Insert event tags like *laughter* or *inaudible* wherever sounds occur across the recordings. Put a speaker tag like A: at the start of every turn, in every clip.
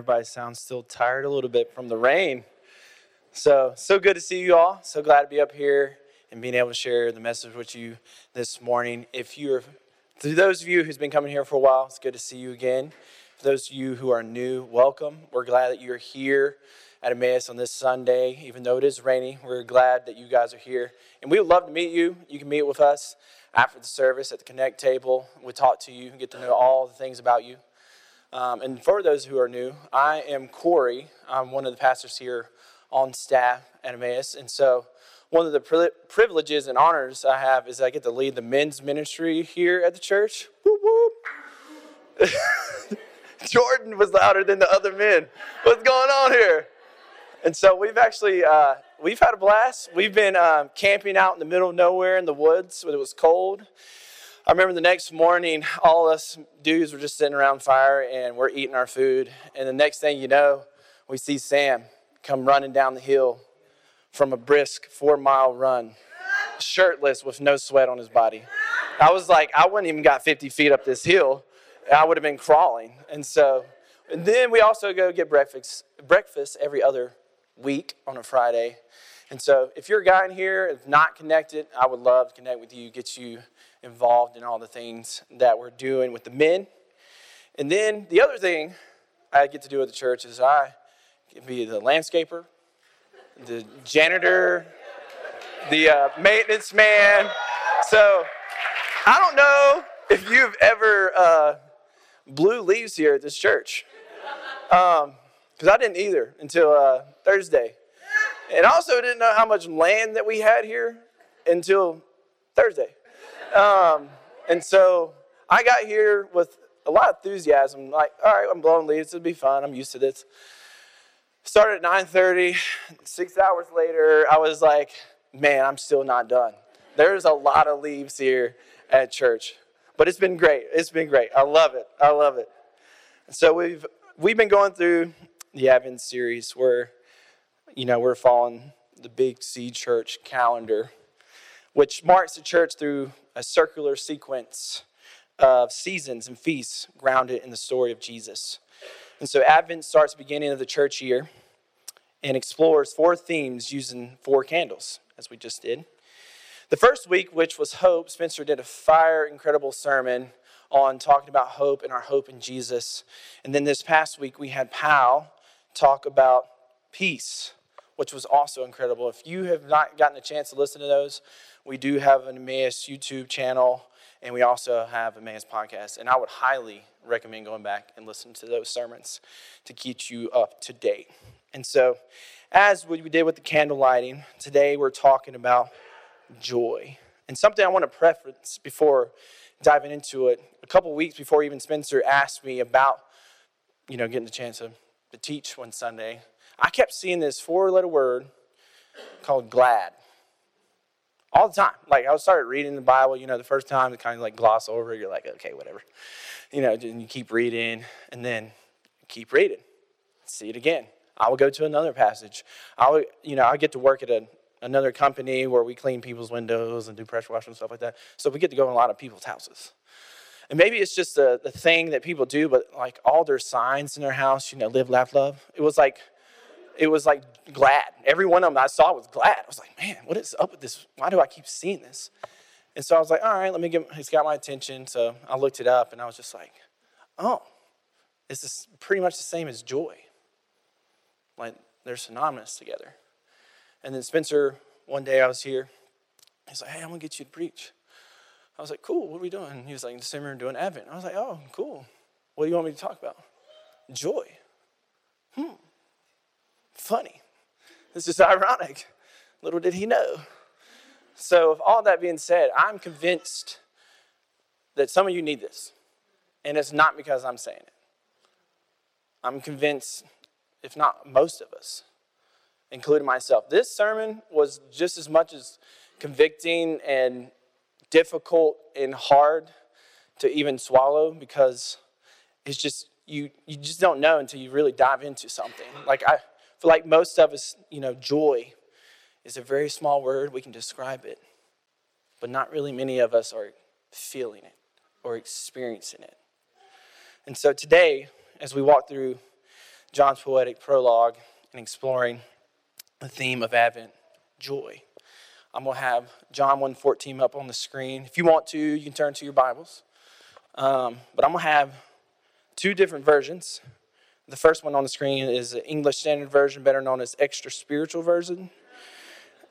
A: everybody sounds still tired a little bit from the rain. So, so good to see you all. So glad to be up here and being able to share the message with you this morning. If you're, to those of you who's been coming here for a while, it's good to see you again. For those of you who are new, welcome. We're glad that you're here at Emmaus on this Sunday, even though it is rainy. We're glad that you guys are here, and we would love to meet you. You can meet with us after the service at the Connect table. We talk to you and get to know all the things about you. Um, and for those who are new, I am Corey. I'm one of the pastors here on staff at Emmaus. And so, one of the pri- privileges and honors I have is I get to lead the men's ministry here at the church. Whoop, whoop. *laughs* Jordan was louder than the other men. What's going on here? And so we've actually uh, we've had a blast. We've been um, camping out in the middle of nowhere in the woods when it was cold, I remember the next morning, all us dudes were just sitting around fire and we're eating our food. And the next thing you know, we see Sam come running down the hill from a brisk four mile run, shirtless with no sweat on his body. I was like, I wouldn't even got 50 feet up this hill. I would have been crawling. And so, and then we also go get breakfast, breakfast every other week on a Friday. And so, if you're a guy in here, if not connected, I would love to connect with you, get you involved in all the things that we're doing with the men. And then the other thing I get to do at the church is I can be the landscaper, the janitor, the uh, maintenance man. So I don't know if you've ever uh, blew leaves here at this church. Because um, I didn't either until uh, Thursday. And also didn't know how much land that we had here until Thursday. Um, and so I got here with a lot of enthusiasm. Like, all right, I'm blowing leaves. It'll be fun. I'm used to this. Started at 9:30. Six hours later, I was like, man, I'm still not done. There's a lot of leaves here at church, but it's been great. It's been great. I love it. I love it. So we've we've been going through the Advent series where, you know, we're following the Big C Church calendar, which marks the church through a circular sequence of seasons and feasts grounded in the story of Jesus. And so Advent starts beginning of the church year and explores four themes using four candles, as we just did. The first week, which was hope, Spencer did a fire incredible sermon on talking about hope and our hope in Jesus. And then this past week, we had Pal talk about peace, which was also incredible. If you have not gotten a chance to listen to those, we do have an Emmaus YouTube channel, and we also have Emmaus podcast. And I would highly recommend going back and listening to those sermons to keep you up to date. And so, as we did with the candle lighting, today we're talking about joy. And something I want to preference before diving into it. A couple weeks before even Spencer asked me about, you know, getting the chance to, to teach one Sunday, I kept seeing this four-letter word called glad all the time. Like I started reading the Bible, you know, the first time, to kind of like gloss over. You're like, okay, whatever, you know. And you keep reading, and then keep reading. See it again. I will go to another passage. I will, you know, I get to work at a, another company where we clean people's windows and do pressure washing and stuff like that. So we get to go in a lot of people's houses. And maybe it's just the, a thing that people do, but like all their signs in their house, you know, live, laugh, love. It was like it was like glad. Every one of them I saw was glad. I was like, man, what is up with this? Why do I keep seeing this? And so I was like, all right, let me get, it's got my attention. So I looked it up and I was just like, oh, this is pretty much the same as joy. Like they're synonymous together. And then Spencer, one day I was here, he's like, hey, I'm gonna get you to preach. I was like, cool, what are we doing? He was like, December, doing Advent. I was like, oh, cool. What do you want me to talk about? Joy. Hmm funny. This is ironic. Little did he know. So, with all that being said, I'm convinced that some of you need this. And it's not because I'm saying it. I'm convinced, if not most of us, including myself, this sermon was just as much as convicting and difficult and hard to even swallow because it's just you, you just don't know until you really dive into something. Like I feel like most of us, you know, joy is a very small word. We can describe it, but not really many of us are feeling it or experiencing it. And so today, as we walk through John's poetic prologue and exploring the theme of Advent, joy, I'm going to have John 1.14 up on the screen. If you want to, you can turn to your Bibles. Um, but I'm going to have two different versions. The first one on the screen is the English Standard Version, better known as Extra Spiritual Version,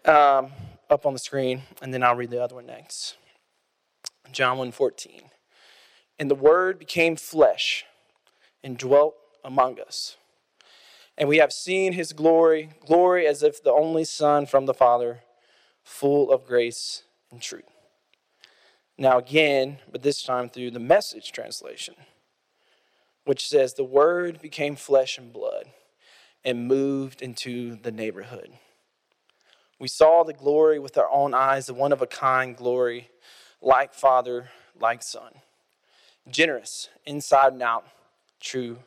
A: um, up on the screen, and then I'll read the other one next. John 1.14. And the Word became flesh and dwelt among us. And we have seen his glory, glory as if the only Son from the Father, full of grace and truth. Now, again, but this time through the message translation, which says, The Word became flesh and blood and moved into the neighborhood. We saw the glory with our own eyes, the one of a kind glory, like Father, like Son. Generous, inside and out, true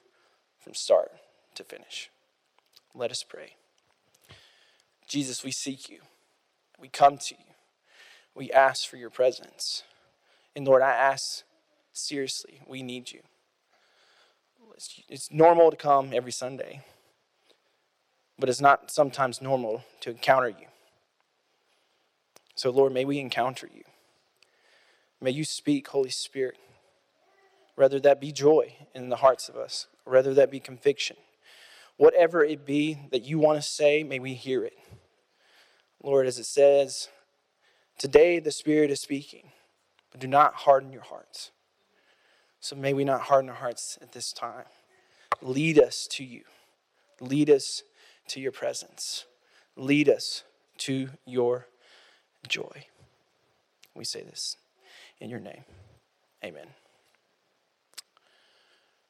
A: from start to finish. Let us pray. Jesus, we seek you. We come to you. We ask for your presence. And Lord, I ask seriously, we need you. It's, it's normal to come every Sunday, but it's not sometimes normal to encounter you. So, Lord, may we encounter you. May you speak, Holy Spirit. Rather that be joy in the hearts of us, rather that be conviction. Whatever it be that you want to say, may we hear it. Lord, as it says, today the Spirit is speaking, but do not harden your hearts. So may we not harden our hearts at this time. Lead us to you. Lead us to your presence. Lead us to your joy. We say this in your name. Amen.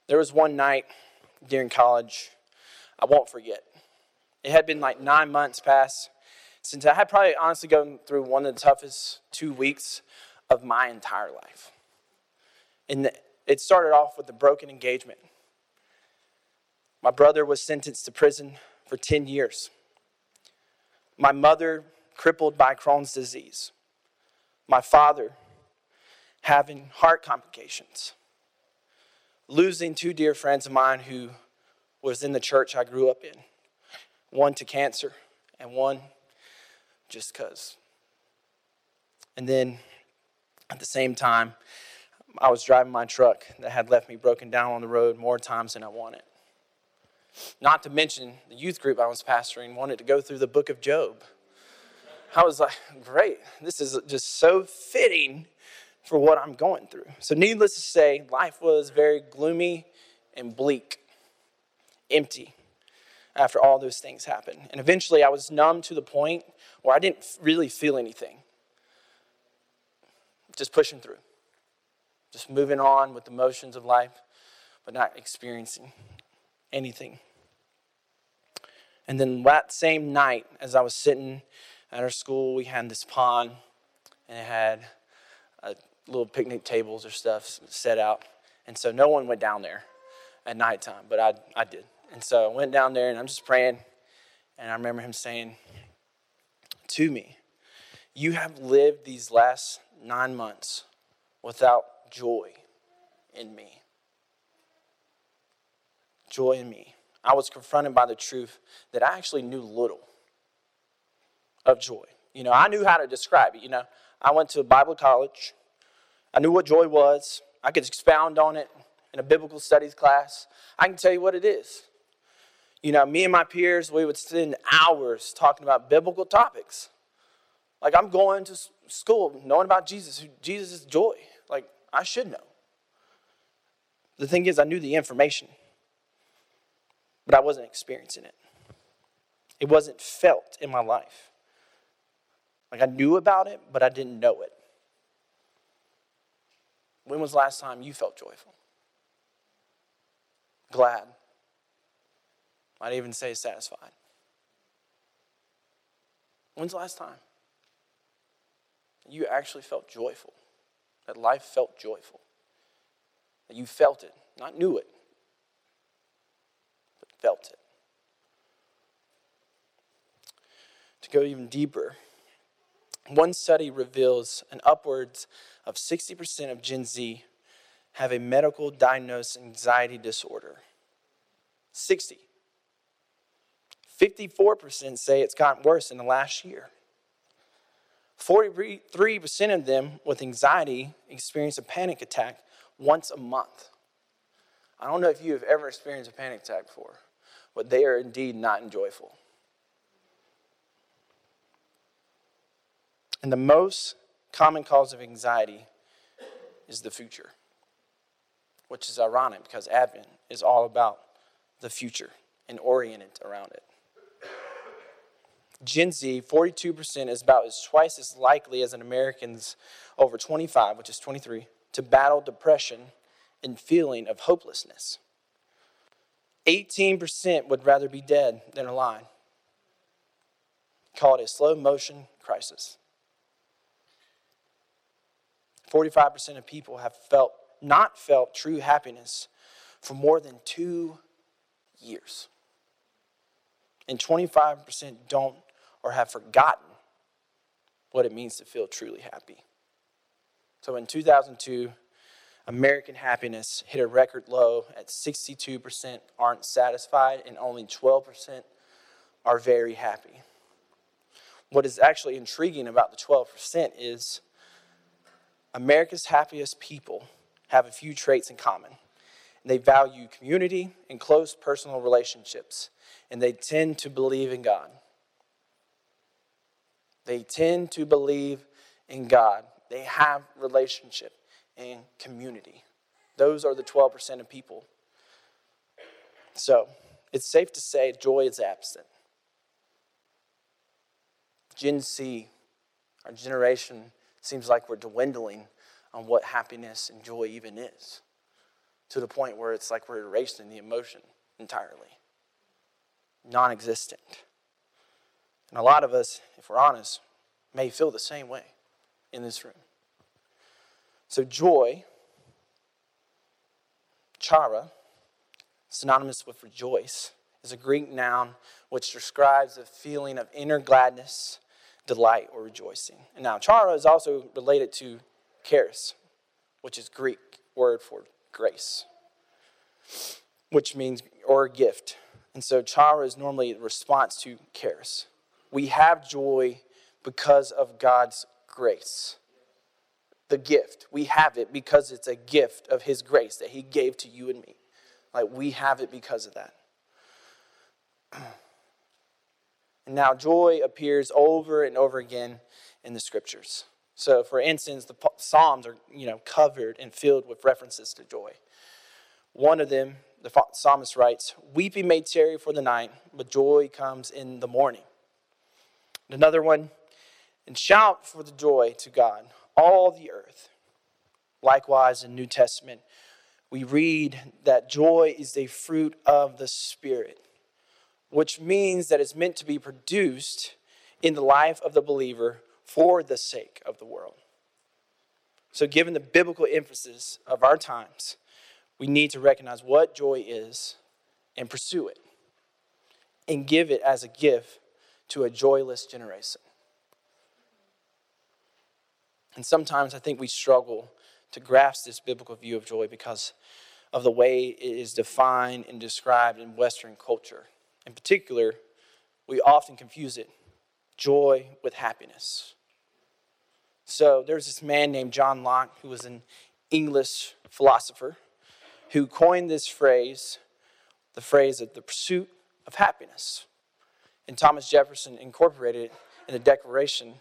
A: There was one night during college I won't forget. It had been like nine months past since I had probably honestly gone through one of the toughest two weeks of my entire life. And it started off with a broken engagement. My brother was sentenced to prison for 10 years. My mother crippled by Crohn's disease. My father having heart complications. Losing two dear friends of mine who was in the church I grew up in. One to cancer and one just cuz. And then at the same time, I was driving my truck that had left me broken down on the road more times than I wanted. Not to mention the youth group I was pastoring wanted to go through the book of Job. I was like, great, this is just so fitting for what I'm going through. So, needless to say, life was very gloomy and bleak, empty after all those things happened. And eventually, I was numb to the point where I didn't really feel anything. Just pushing through, just moving on with the motions of life, but not experiencing anything. And then that same night, as I was sitting at our school, we had this pond, and it had a little picnic tables or stuff set out. And so no one went down there at nighttime, but I, I did. And so I went down there and I'm just praying. And I remember him saying to me, You have lived these last nine months without joy in me. Joy in me. I was confronted by the truth that I actually knew little of joy. You know, I knew how to describe it. You know, I went to Bible college. I knew what joy was. I could expound on it in a biblical studies class. I can tell you what it is. You know, me and my peers, we would spend hours talking about biblical topics. Like, I'm going to school knowing about Jesus, Jesus is joy. I should know. The thing is, I knew the information, but I wasn't experiencing it. It wasn't felt in my life. Like, I knew about it, but I didn't know it. When was the last time you felt joyful? Glad. Might even say satisfied. When's the last time you actually felt joyful? That life felt joyful? That you felt it, not knew it, but felt it. To go even deeper, one study reveals an upwards of 60% of Gen Z have a medical diagnosed anxiety disorder. 60. 54% say it's gotten worse in the last year. 43% of them with anxiety experience a panic attack once a month. I don't know if you have ever experienced a panic attack before, but they are indeed not enjoyable. And the most common cause of anxiety is the future, which is ironic because Advent is all about the future and oriented around it. Gen Z, 42% is about as twice as likely as an American's over 25, which is 23, to battle depression and feeling of hopelessness. 18% would rather be dead than alive. Call it a slow motion crisis. 45% of people have felt not felt true happiness for more than 2 years. And 25% don't or have forgotten what it means to feel truly happy. So in 2002, American happiness hit a record low at 62% aren't satisfied and only 12% are very happy. What is actually intriguing about the 12% is America's happiest people have a few traits in common. They value community and close personal relationships, and they tend to believe in God. They tend to believe in God. They have relationship and community. Those are the 12% of people. So, it's safe to say joy is absent. Gen Z, our generation, seems like we're dwindling on what happiness and joy even is to the point where it's like we're erasing the emotion entirely, non existent. And a lot of us, if we're honest, may feel the same way in this room. So, joy, chara, synonymous with rejoice, is a Greek noun which describes a feeling of inner gladness, delight, or rejoicing. And now, chara is also related to charis, which is Greek word for grace, which means or gift. And so, chara is normally a response to charis we have joy because of God's grace. The gift. We have it because it's a gift of His grace that He gave to you and me. Like we have it because of that. *clears throat* And now joy appears over and over again in the scriptures. So, for instance, the Psalms are you know covered and filled with references to joy. One of them, the psalmist writes, "Weeping may tarry for the night, but joy comes in the morning." Another one, and shout for the joy to God, all the earth. Likewise, in New Testament, we read that joy is a fruit of the Spirit, which means that it's meant to be produced in the life of the believer for the sake of the world. So, given the biblical emphasis of our times, we need to recognize what joy is and pursue it and give it as a gift to a joyless generation. And sometimes I think we struggle to grasp this biblical view of joy because of the way it is defined and described in Western culture. In particular, we often confuse it joy with happiness. So there's this man named John Locke who was an English philosopher who coined this phrase, the phrase of the pursuit of happiness. And Thomas Jefferson incorporated it in the Declaration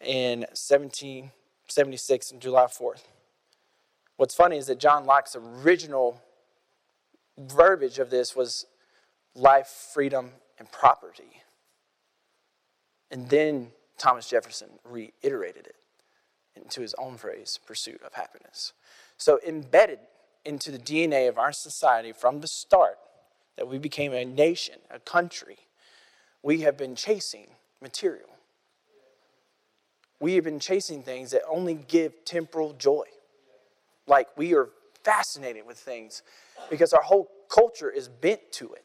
A: in 1776 on July 4th. What's funny is that John Locke's original verbiage of this was life, freedom, and property. And then Thomas Jefferson reiterated it into his own phrase, pursuit of happiness. So, embedded into the DNA of our society from the start, that we became a nation, a country, we have been chasing material. We have been chasing things that only give temporal joy. Like we are fascinated with things because our whole culture is bent to it.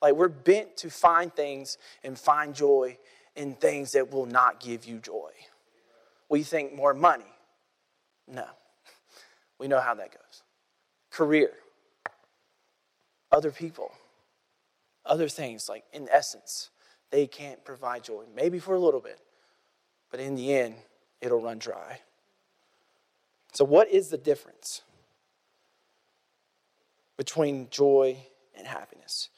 A: Like we're bent to find things and find joy in things that will not give you joy. We think more money. No. *laughs* We know how that goes. Career. Other people. Other things, like in essence, they can't provide joy. Maybe for a little bit, but in the end, it'll run dry. So, what is the difference between joy and happiness?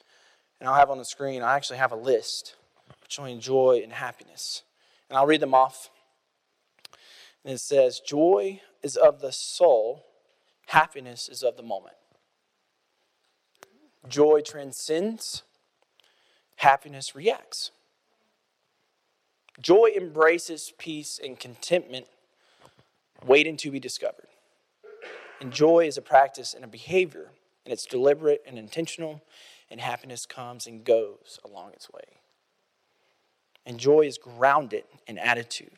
A: And I'll have on the screen, I actually have a list between joy and happiness. And I'll read them off. And it says, Joy is of the soul, happiness is of the moment. Joy transcends, happiness reacts. Joy embraces peace and contentment, waiting to be discovered. And joy is a practice and a behavior, and it's deliberate and intentional, and happiness comes and goes along its way. And joy is grounded in attitude.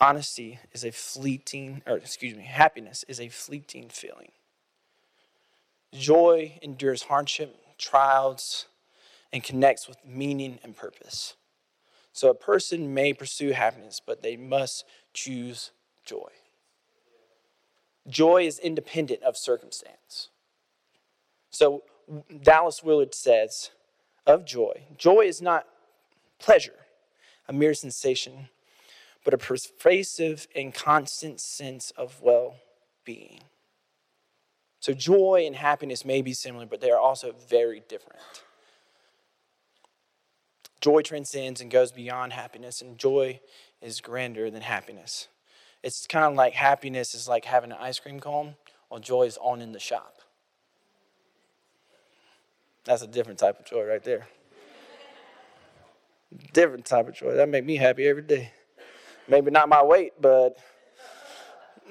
A: Honesty is a fleeting, or excuse me, happiness is a fleeting feeling. Joy endures hardship, trials, and connects with meaning and purpose. So a person may pursue happiness, but they must choose joy. Joy is independent of circumstance. So Dallas Willard says of joy joy is not pleasure, a mere sensation, but a pervasive and constant sense of well being. So, joy and happiness may be similar, but they are also very different. Joy transcends and goes beyond happiness, and joy is grander than happiness. It's kind of like happiness is like having an ice cream cone, while joy is on in the shop. That's a different type of joy right there. different type of joy. That make me happy every day. Maybe not my weight, but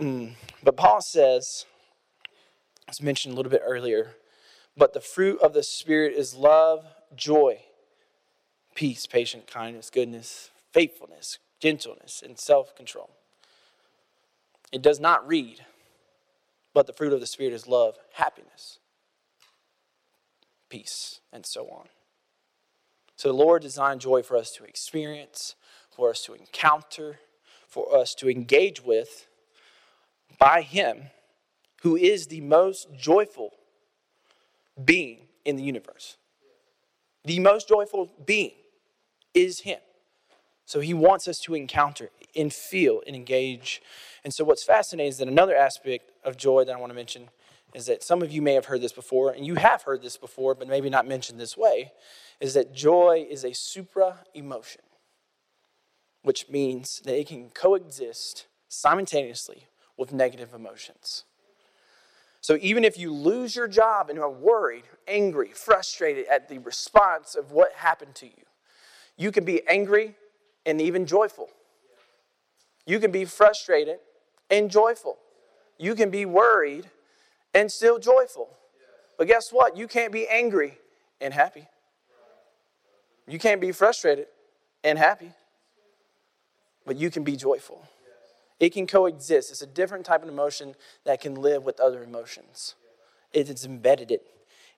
A: mm. but Paul says as mentioned a little bit earlier. But the fruit of the Spirit is love, joy, peace, patience, kindness, goodness, faithfulness, gentleness, and self control. It does not read, but the fruit of the Spirit is love, happiness, peace, and so on. So the Lord designed joy for us to experience, for us to encounter, for us to engage with by Him who is the most joyful being in the universe. The most joyful being is Him. So He wants us to encounter and feel and engage. And so, what's fascinating is that another aspect of joy that I want to mention is that some of you may have heard this before, and you have heard this before, but maybe not mentioned this way, is that joy is a supra emotion, which means that it can coexist simultaneously with negative emotions. So even if you lose your job and are worried, angry, frustrated at the response of what happened to you, you can be angry and even joyful. You can be frustrated and joyful. You can be worried and still joyful. But guess what? You can't be angry and happy. You can't be frustrated and happy. But you can be joyful. It can coexist. It's a different type of emotion that can live with other emotions. It is embedded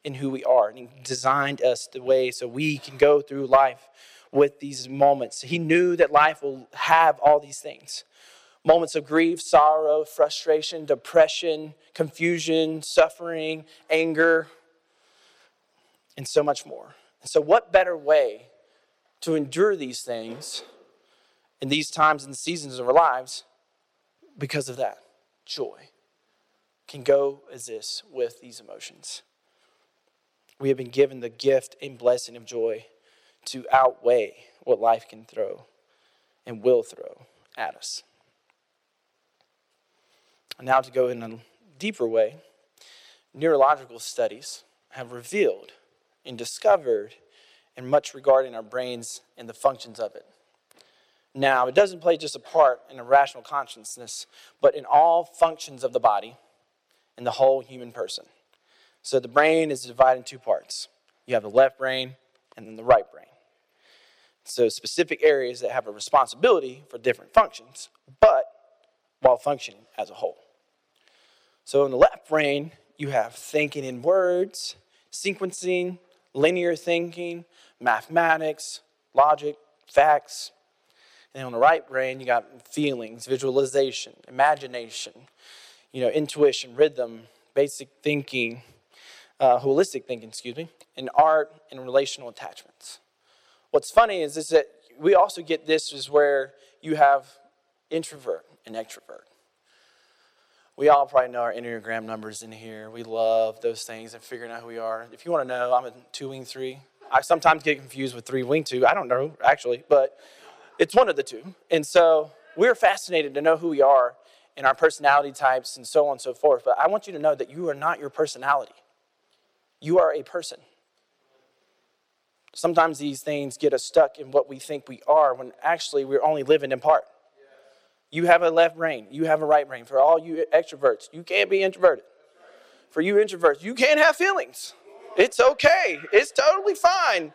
A: in who we are. And designed us the way so we can go through life with these moments. He knew that life will have all these things moments of grief, sorrow, frustration, depression, confusion, suffering, anger, and so much more. And so, what better way to endure these things in these times and seasons of our lives because of that, joy can go as this with these emotions. We have been given the gift and blessing of joy to outweigh what life can throw and will throw at us. And now, to go in a deeper way, neurological studies have revealed and discovered and much regarding our brains and the functions of it. Now, it doesn't play just a part in a rational consciousness, but in all functions of the body in the whole human person. So the brain is divided in two parts. You have the left brain and then the right brain. So specific areas that have a responsibility for different functions, but while functioning as a whole. So in the left brain, you have thinking in words, sequencing, linear thinking, mathematics, logic, facts. And on the right brain, you got feelings, visualization, imagination, you know, intuition, rhythm, basic thinking, uh, holistic thinking, excuse me, and art and relational attachments. What's funny is, is that we also get this is where you have introvert and extrovert. We all probably know our Enneagram numbers in here. We love those things and figuring out who we are. If you want to know, I'm a two wing three. I sometimes get confused with three wing two. I don't know, actually, but it's one of the two. And so we're fascinated to know who we are and our personality types and so on and so forth. But I want you to know that you are not your personality, you are a person. Sometimes these things get us stuck in what we think we are when actually we're only living in part. You have a left brain, you have a right brain. For all you extroverts, you can't be introverted. For you introverts, you can't have feelings. It's okay, it's totally fine.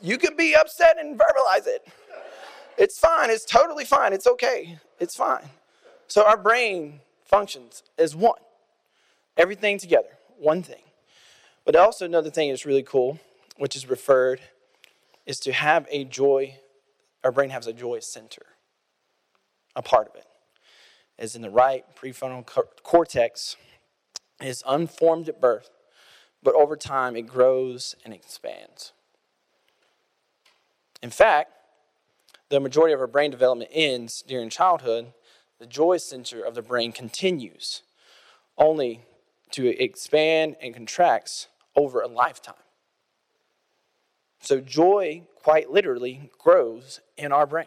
A: You can be upset and verbalize it. It's fine, it's totally fine, it's okay, it's fine. So our brain functions as one, everything together, one thing. But also, another thing that's really cool, which is referred, is to have a joy, our brain has a joy center a part of it. Is in the right prefrontal cortex is unformed at birth, but over time it grows and expands. In fact, the majority of our brain development ends during childhood. The joy center of the brain continues only to expand and contracts over a lifetime. So, joy quite literally grows in our brain.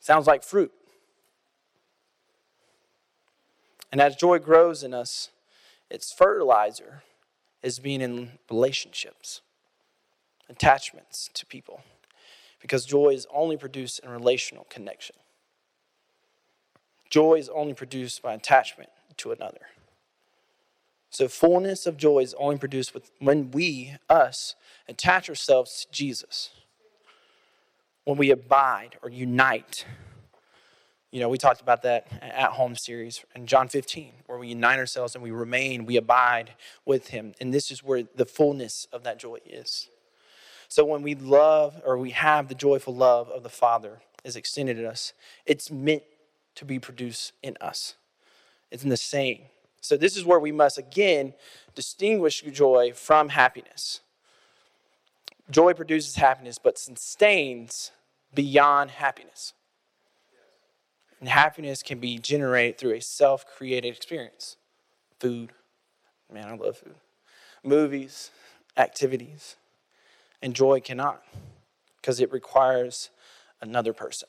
A: Sounds like fruit. And as joy grows in us, its fertilizer is being in relationships, attachments to people, because joy is only produced in relational connection. Joy is only produced by attachment to another. So, fullness of joy is only produced with, when we, us, attach ourselves to Jesus when we abide or unite. You know, we talked about that at home series in John 15, where we unite ourselves and we remain, we abide with Him. And this is where the fullness of that joy is. So when we love or we have the joyful love of the Father is extended to us, it's meant to be produced in us. It's in the same. So this is where we must again distinguish joy from happiness. Joy produces happiness, but sustains beyond happiness. And happiness can be generated through a self created experience food. Man, I love food. Movies, activities. And joy cannot because it requires another person.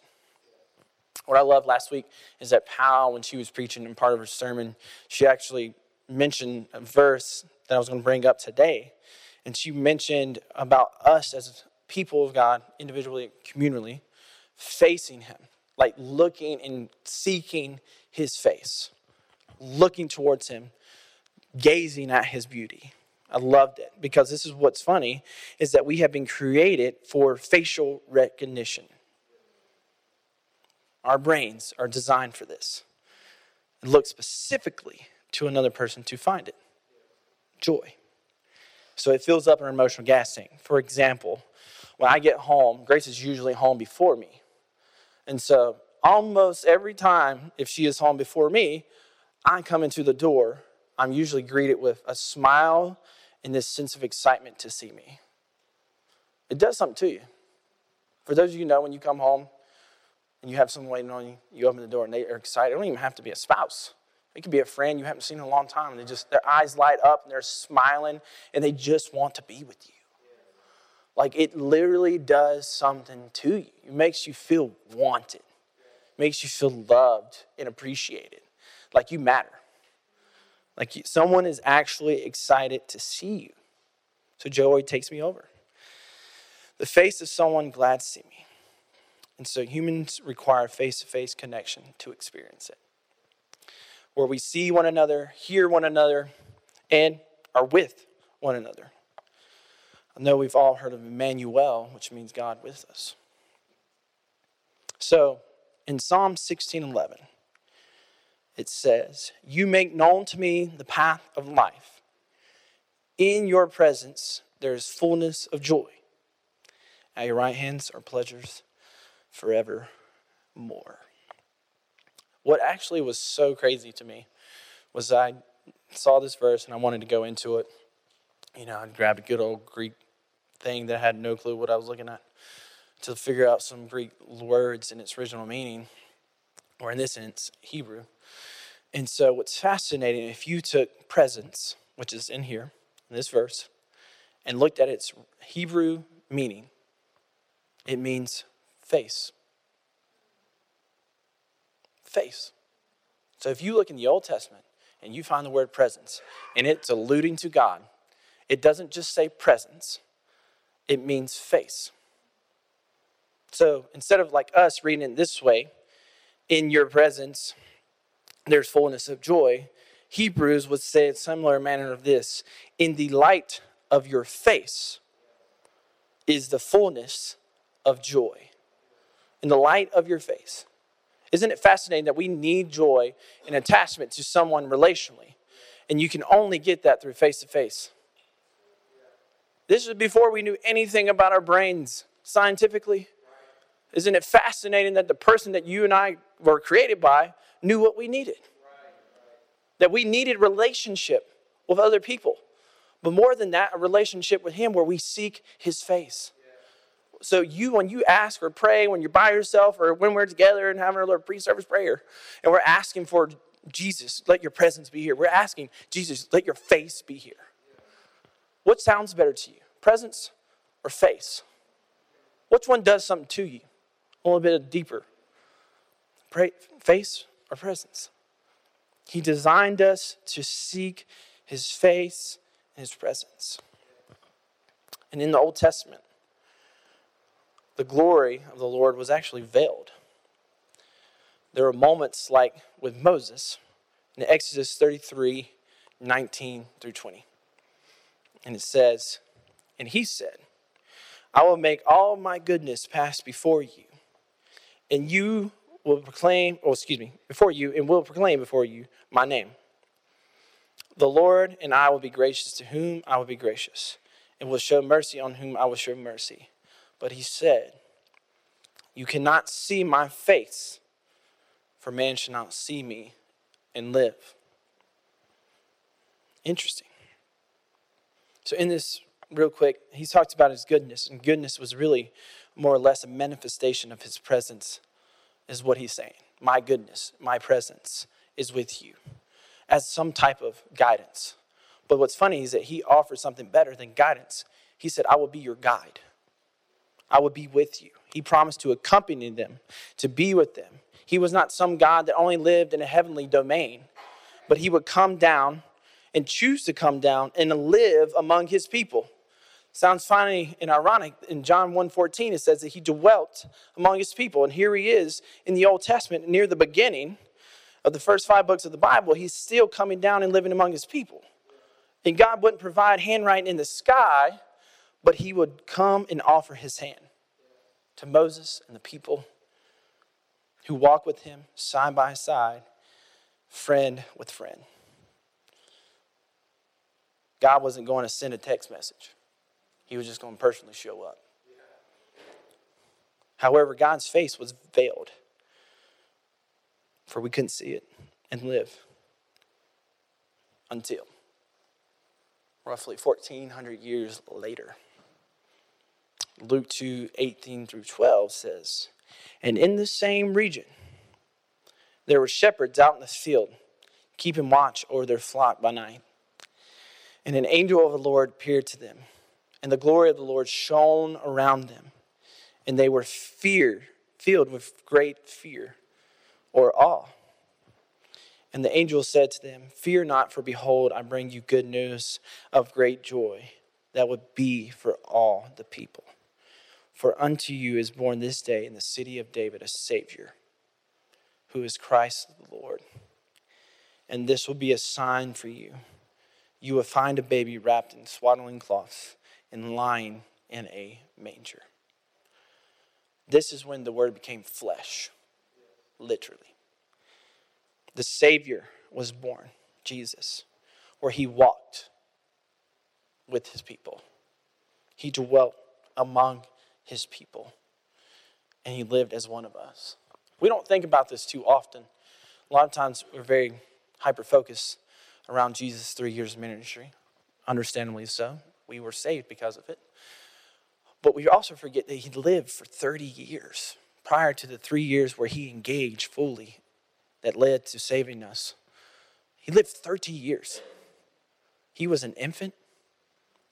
A: What I loved last week is that Powell, when she was preaching in part of her sermon, she actually mentioned a verse that I was going to bring up today. And she mentioned about us as people of God, individually, communally, facing Him, like looking and seeking His face, looking towards Him, gazing at His beauty. I loved it because this is what's funny is that we have been created for facial recognition. Our brains are designed for this. And look specifically to another person to find it. Joy. So it fills up our emotional gas tank. For example, when I get home, Grace is usually home before me. And so almost every time, if she is home before me, I come into the door, I'm usually greeted with a smile and this sense of excitement to see me. It does something to you. For those of you know, when you come home and you have someone waiting on you, you open the door and they are excited. It don't even have to be a spouse. It could be a friend you haven't seen in a long time, and they just their eyes light up and they're smiling and they just want to be with you. Like it literally does something to you. It makes you feel wanted, it makes you feel loved and appreciated, like you matter. Like you, someone is actually excited to see you. So Joey takes me over. The face of someone glad to see me. And so humans require face to face connection to experience it. Where we see one another, hear one another, and are with one another. I know we've all heard of Emmanuel, which means God with us. So, in Psalm 16:11, it says, "You make known to me the path of life. In your presence there is fullness of joy. At your right hands are pleasures forevermore. What actually was so crazy to me was I saw this verse and I wanted to go into it. You know, I grabbed a good old Greek thing that I had no clue what I was looking at to figure out some Greek words in its original meaning, or in this instance, Hebrew. And so, what's fascinating, if you took presence, which is in here, in this verse, and looked at its Hebrew meaning, it means face. Face. So, if you look in the Old Testament and you find the word presence and it's alluding to God, it doesn't just say presence, it means face. So instead of like us reading it this way, in your presence, there's fullness of joy. Hebrews would say in similar manner of this in the light of your face is the fullness of joy. In the light of your face. Isn't it fascinating that we need joy and attachment to someone relationally? And you can only get that through face to face. This was before we knew anything about our brains scientifically. Isn't it fascinating that the person that you and I were created by knew what we needed? That we needed relationship with other people. But more than that, a relationship with Him where we seek His face. So you, when you ask or pray, when you're by yourself or when we're together and having our little pre-service prayer, and we're asking for Jesus, let your presence be here. We're asking Jesus, let your face be here. What sounds better to you, presence or face? Which one does something to you? A little bit deeper. Pray, face or presence? He designed us to seek his face and his presence. And in the Old Testament, the glory of the Lord was actually veiled. There are moments like with Moses in Exodus 33 19 through 20. And it says, And he said, I will make all my goodness pass before you, and you will proclaim, or excuse me, before you, and will proclaim before you my name. The Lord and I will be gracious to whom I will be gracious, and will show mercy on whom I will show mercy. But he said, You cannot see my face, for man shall not see me and live. Interesting. So, in this, real quick, he talked about his goodness, and goodness was really more or less a manifestation of his presence, is what he's saying. My goodness, my presence is with you as some type of guidance. But what's funny is that he offered something better than guidance. He said, I will be your guide, I would be with you. He promised to accompany them, to be with them. He was not some God that only lived in a heavenly domain, but he would come down and choose to come down and live among his people. Sounds funny and ironic. In John 1:14, it says that he dwelt among his people. And here he is in the Old Testament, near the beginning of the first five books of the Bible. He's still coming down and living among his people. And God wouldn't provide handwriting in the sky, but he would come and offer his hand to Moses and the people who walk with him side by side, friend with friend. God wasn't going to send a text message, He was just going to personally show up. However, God's face was veiled, for we couldn't see it and live until roughly 1400 years later. Luke 2 18 through 12 says, And in the same region, there were shepherds out in the field, keeping watch over their flock by night. And an angel of the Lord appeared to them, and the glory of the Lord shone around them, and they were feared, filled with great fear or awe. And the angel said to them, Fear not, for behold, I bring you good news of great joy that would be for all the people. For unto you is born this day in the city of David a Savior, who is Christ the Lord. And this will be a sign for you you will find a baby wrapped in swaddling cloths and lying in a manger. This is when the word became flesh, literally. The Savior was born, Jesus, where he walked with his people, He dwelt among his people, and he lived as one of us. We don't think about this too often. A lot of times we're very hyper focused around Jesus' three years of ministry, understandably so. We were saved because of it. But we also forget that he lived for 30 years prior to the three years where he engaged fully that led to saving us. He lived 30 years. He was an infant,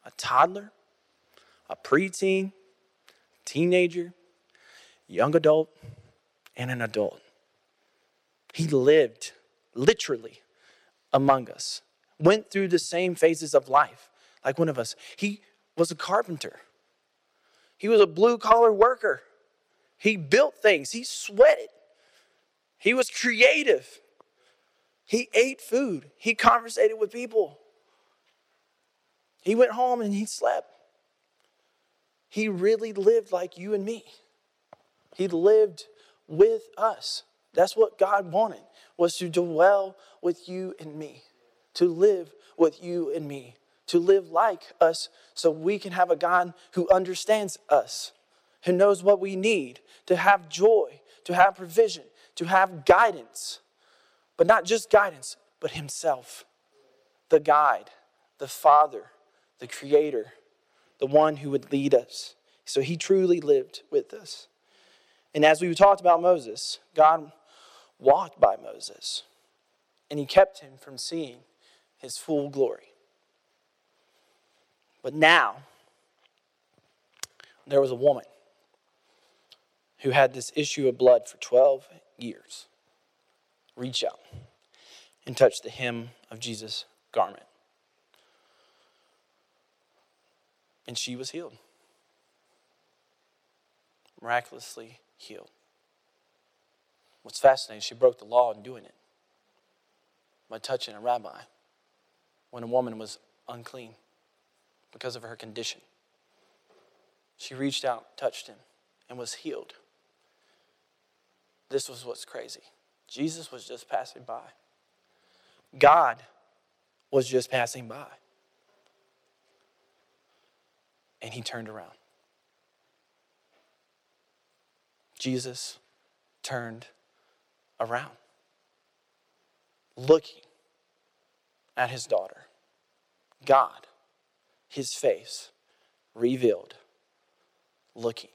A: a toddler, a preteen, teenager, young adult, and an adult. He lived literally among us, went through the same phases of life like one of us. He was a carpenter, he was a blue collar worker. He built things, he sweated, he was creative. He ate food, he conversated with people. He went home and he slept. He really lived like you and me. He lived with us. That's what God wanted was to dwell with you and me, to live with you and me, to live like us so we can have a God who understands us, who knows what we need, to have joy, to have provision, to have guidance. But not just guidance, but Himself, the guide, the Father, the Creator, the one who would lead us. So He truly lived with us. And as we talked about Moses, God walked by Moses and he kept him from seeing his full glory. But now, there was a woman who had this issue of blood for 12 years reach out and touch the hem of Jesus' garment. And she was healed. Miraculously healed. What's fascinating, she broke the law in doing it by touching a rabbi when a woman was unclean because of her condition. She reached out, touched him, and was healed. This was what's crazy. Jesus was just passing by. God was just passing by. And he turned around. Jesus turned around, looking at his daughter. God, his face revealed, looking.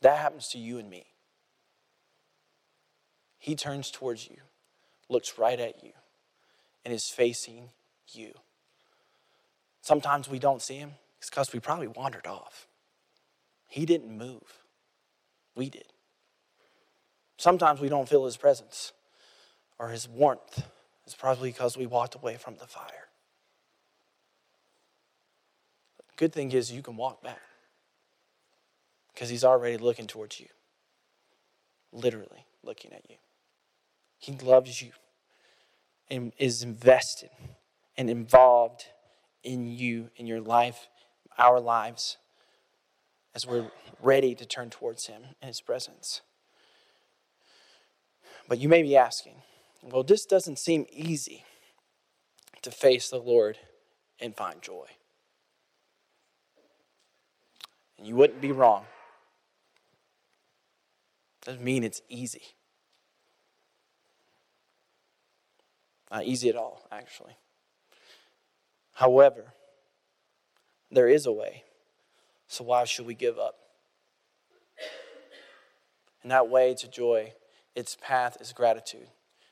A: That happens to you and me. He turns towards you, looks right at you, and is facing you. Sometimes we don't see him, it's because we probably wandered off. He didn't move. We did. Sometimes we don't feel his presence or his warmth. It's probably because we walked away from the fire. The good thing is you can walk back because he's already looking towards you, literally looking at you. He loves you and is invested and involved in you, in your life, our lives as we're ready to turn towards Him in His presence. But you may be asking, well, this doesn't seem easy to face the Lord and find joy. And you wouldn't be wrong. Doesn't mean it's easy. Not easy at all, actually. However, there is a way. So why should we give up? And that way to joy, its path is gratitude,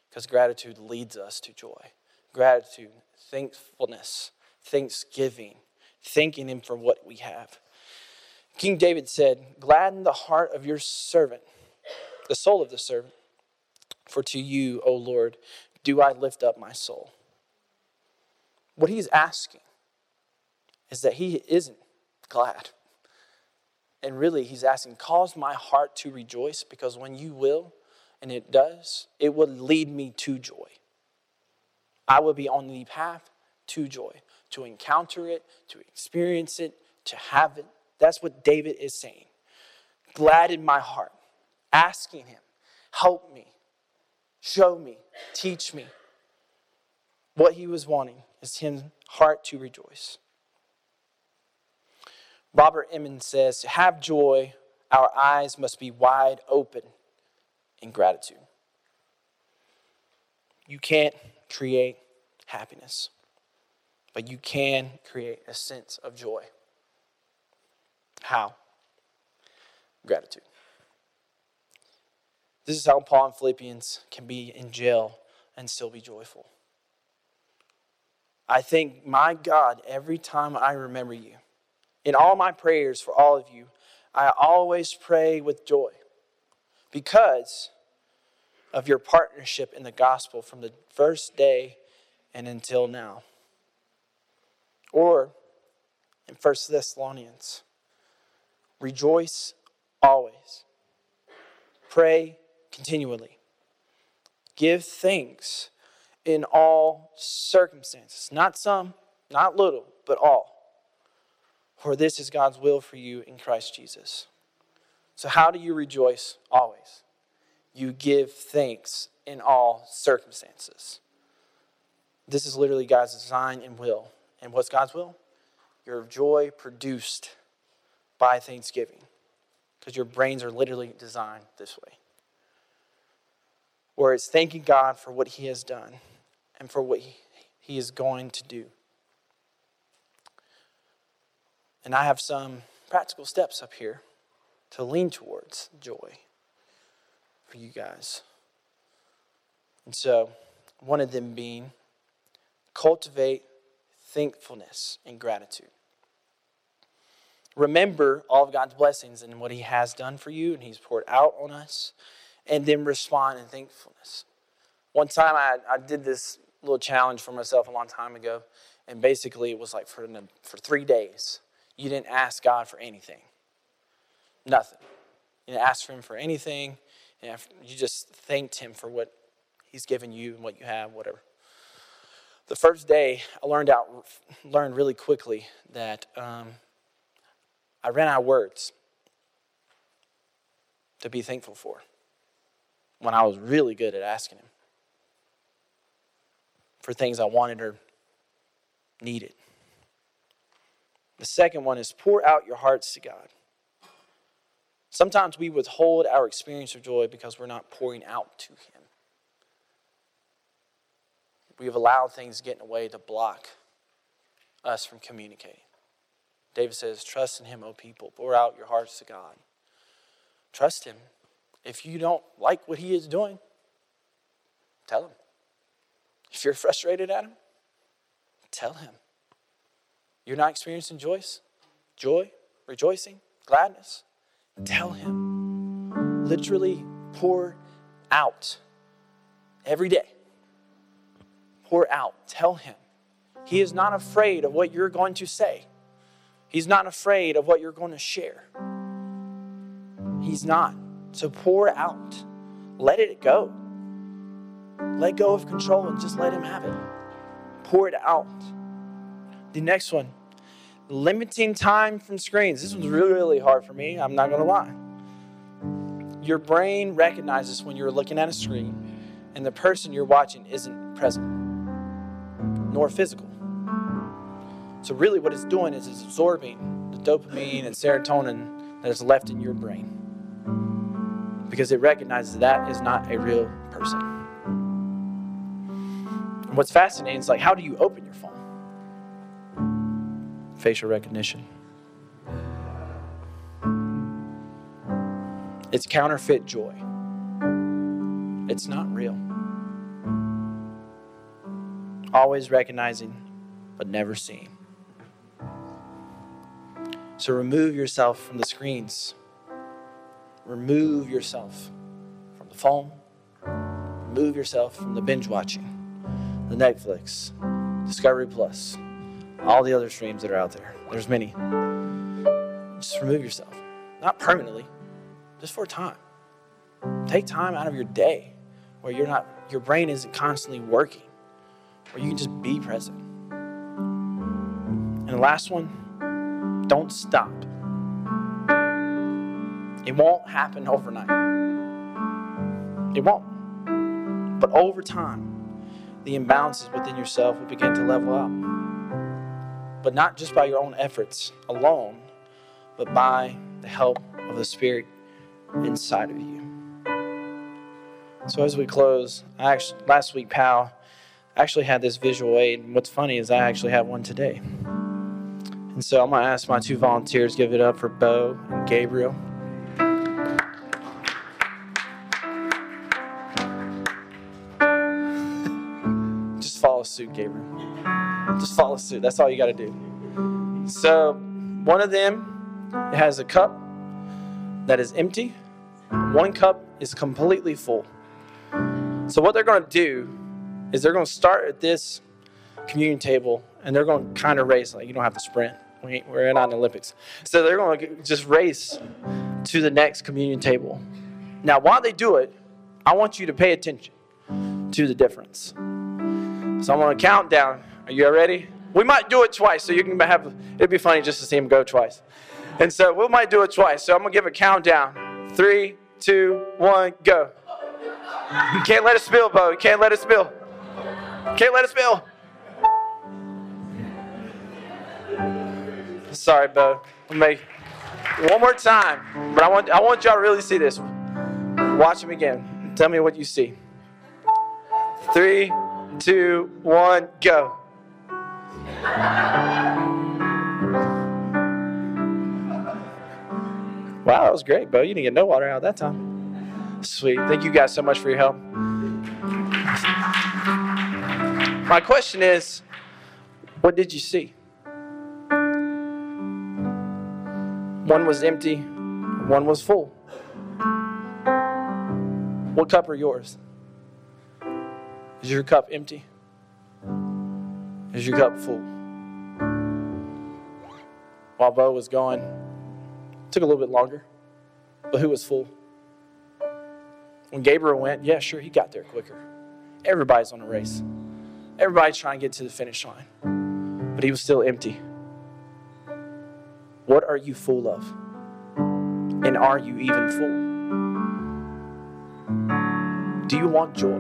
A: because gratitude leads us to joy. Gratitude, thankfulness, thanksgiving, thanking Him for what we have. King David said, Gladden the heart of your servant, the soul of the servant, for to you, O Lord, do I lift up my soul. What he's asking is that he isn't glad. And really, he's asking, cause my heart to rejoice because when you will, and it does, it will lead me to joy. I will be on the path to joy, to encounter it, to experience it, to have it. That's what David is saying. Glad in my heart, asking him, help me, show me, teach me. What he was wanting is his heart to rejoice. Robert Emmons says, To have joy, our eyes must be wide open in gratitude. You can't create happiness, but you can create a sense of joy. How? Gratitude. This is how Paul and Philippians can be in jail and still be joyful. I thank my God every time I remember you. In all my prayers for all of you, I always pray with joy because of your partnership in the gospel from the first day and until now. Or in 1 Thessalonians, rejoice always, pray continually, give thanks in all circumstances, not some, not little, but all. For this is God's will for you in Christ Jesus. So, how do you rejoice always? You give thanks in all circumstances. This is literally God's design and will. And what's God's will? Your joy produced by thanksgiving. Because your brains are literally designed this way. Where it's thanking God for what He has done and for what He is going to do. And I have some practical steps up here to lean towards joy for you guys. And so, one of them being cultivate thankfulness and gratitude. Remember all of God's blessings and what He has done for you and He's poured out on us, and then respond in thankfulness. One time I, I did this little challenge for myself a long time ago, and basically it was like for, for three days, you didn't ask God for anything. Nothing. You didn't ask for Him for anything. You just thanked Him for what He's given you and what you have, whatever. The first day, I learned out, learned really quickly that um, I ran out of words to be thankful for when I was really good at asking Him for things I wanted or needed. The second one is pour out your hearts to God. Sometimes we withhold our experience of joy because we're not pouring out to Him. We have allowed things to get in the way to block us from communicating. David says, Trust in Him, O people. Pour out your hearts to God. Trust Him. If you don't like what He is doing, tell Him. If you're frustrated at Him, tell Him. You're not experiencing joy, joy, rejoicing, gladness, tell Him. Literally pour out every day. Pour out. Tell Him. He is not afraid of what you're going to say. He's not afraid of what you're going to share. He's not. So pour out. Let it go. Let go of control and just let Him have it. Pour it out. The next one limiting time from screens. This was really, really hard for me. I'm not going to lie. Your brain recognizes when you're looking at a screen and the person you're watching isn't present nor physical. So, really, what it's doing is it's absorbing the dopamine and serotonin that is left in your brain because it recognizes that is not a real person. And what's fascinating is like, how do you open your? Facial recognition. It's counterfeit joy. It's not real. Always recognizing, but never seeing. So remove yourself from the screens. Remove yourself from the phone. Remove yourself from the binge watching, the Netflix, Discovery Plus all the other streams that are out there. There's many. Just remove yourself. Not permanently, just for a time. Take time out of your day where you're not your brain isn't constantly working. Where you can just be present. And the last one, don't stop. It won't happen overnight. It won't. But over time, the imbalances within yourself will begin to level out but not just by your own efforts alone, but by the help of the Spirit inside of you. So as we close, I actually last week, pal, actually had this visual aid. And what's funny is I actually have one today. And so I'm gonna ask my two volunteers, give it up for Bo and Gabriel. Just follow suit, Gabriel. Just follow suit. That's all you gotta do. So one of them has a cup that is empty. One cup is completely full. So what they're gonna do is they're gonna start at this communion table and they're gonna kind of race. Like you don't have to sprint. We we're not in the Olympics. So they're gonna just race to the next communion table. Now, while they do it, I want you to pay attention to the difference. So I'm gonna count down. Are you ready? We might do it twice, so you can have. It'd be funny just to see him go twice. And so we might do it twice. So I'm gonna give a countdown. Three, two, one, go. You can't let it spill, Bo. You can't let it spill. Can't let it spill. Sorry, Bo. Make one more time, but I want I want y'all to really see this. Watch him again. Tell me what you see. Three, two, one, go. Wow, that was great, Bo. You didn't get no water out that time. Sweet. Thank you guys so much for your help. My question is what did you see? One was empty, one was full. What cup are yours? Is your cup empty? Is your cup full? While Bo was gone, took a little bit longer, but who was full? When Gabriel went, yeah, sure, he got there quicker. Everybody's on a race. Everybody's trying to get to the finish line, but he was still empty. What are you full of? And are you even full? Do you want joy?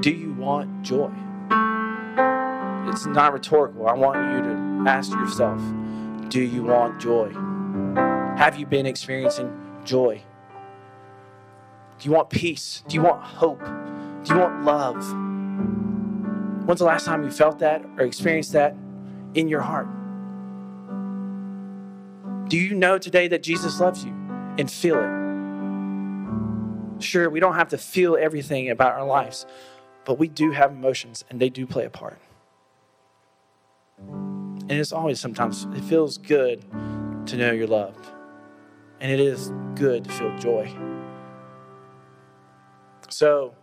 A: Do you want joy? It's not rhetorical. I want you to ask yourself Do you want joy? Have you been experiencing joy? Do you want peace? Do you want hope? Do you want love? When's the last time you felt that or experienced that in your heart? Do you know today that Jesus loves you and feel it? Sure, we don't have to feel everything about our lives, but we do have emotions and they do play a part. And it's always sometimes, it feels good to know you're loved. And it is good to feel joy. So,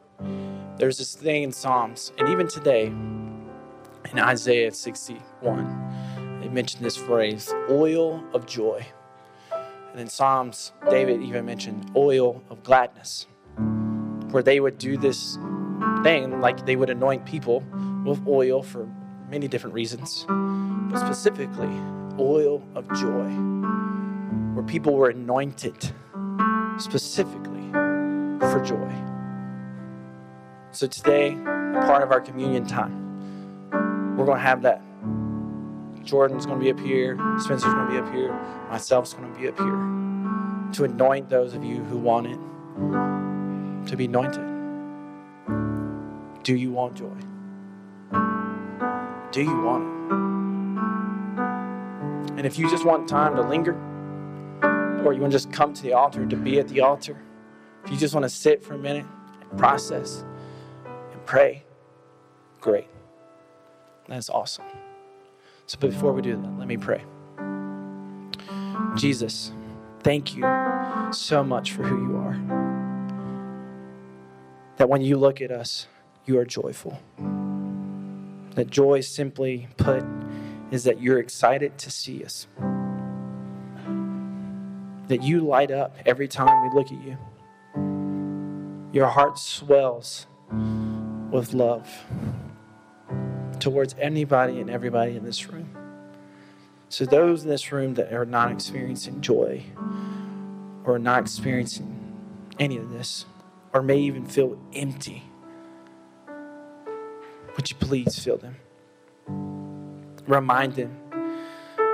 A: there's this thing in Psalms, and even today in Isaiah 61, they mention this phrase, oil of joy. And in Psalms, David even mentioned oil of gladness, where they would do this thing like they would anoint people with oil for many different reasons, but specifically, oil of joy, where people were anointed specifically for joy. So today, part of our communion time, we're going to have that. Jordan's going to be up here, Spencer's going to be up here, myself's going to be up here to anoint those of you who want it to be anointed. Do you want joy? Do you want it? And if you just want time to linger, or you want to just come to the altar to be at the altar, if you just want to sit for a minute and process and pray, great. That's awesome. So before we do that, let me pray. Jesus, thank you so much for who you are. That when you look at us, you are joyful. That joy, simply put, is that you're excited to see us. That you light up every time we look at you. Your heart swells with love towards anybody and everybody in this room. So, those in this room that are not experiencing joy or not experiencing any of this, or may even feel empty, would you please fill them? Remind them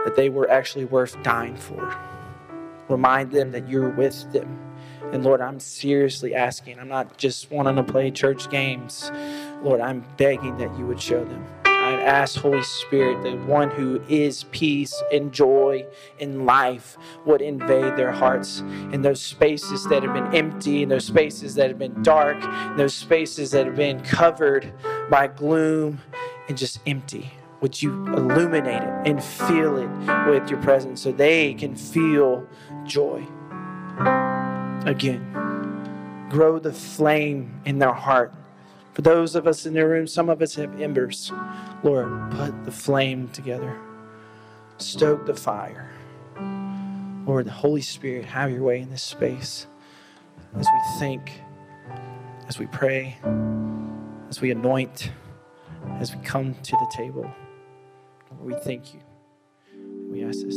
A: that they were actually worth dying for. Remind them that you're with them. And Lord, I'm seriously asking, I'm not just wanting to play church games. Lord, I'm begging that you would show them. I ask, Holy Spirit, the one who is peace and joy in life would invade their hearts in those spaces that have been empty, in those spaces that have been dark, in those spaces that have been covered by gloom and just empty. Would you illuminate it and fill it with your presence so they can feel joy? Again, grow the flame in their heart. For those of us in the room, some of us have embers. Lord, put the flame together, stoke the fire. Lord, the Holy Spirit, have your way in this space as we think, as we pray, as we anoint, as we come to the table. Lord, we thank you. We ask this.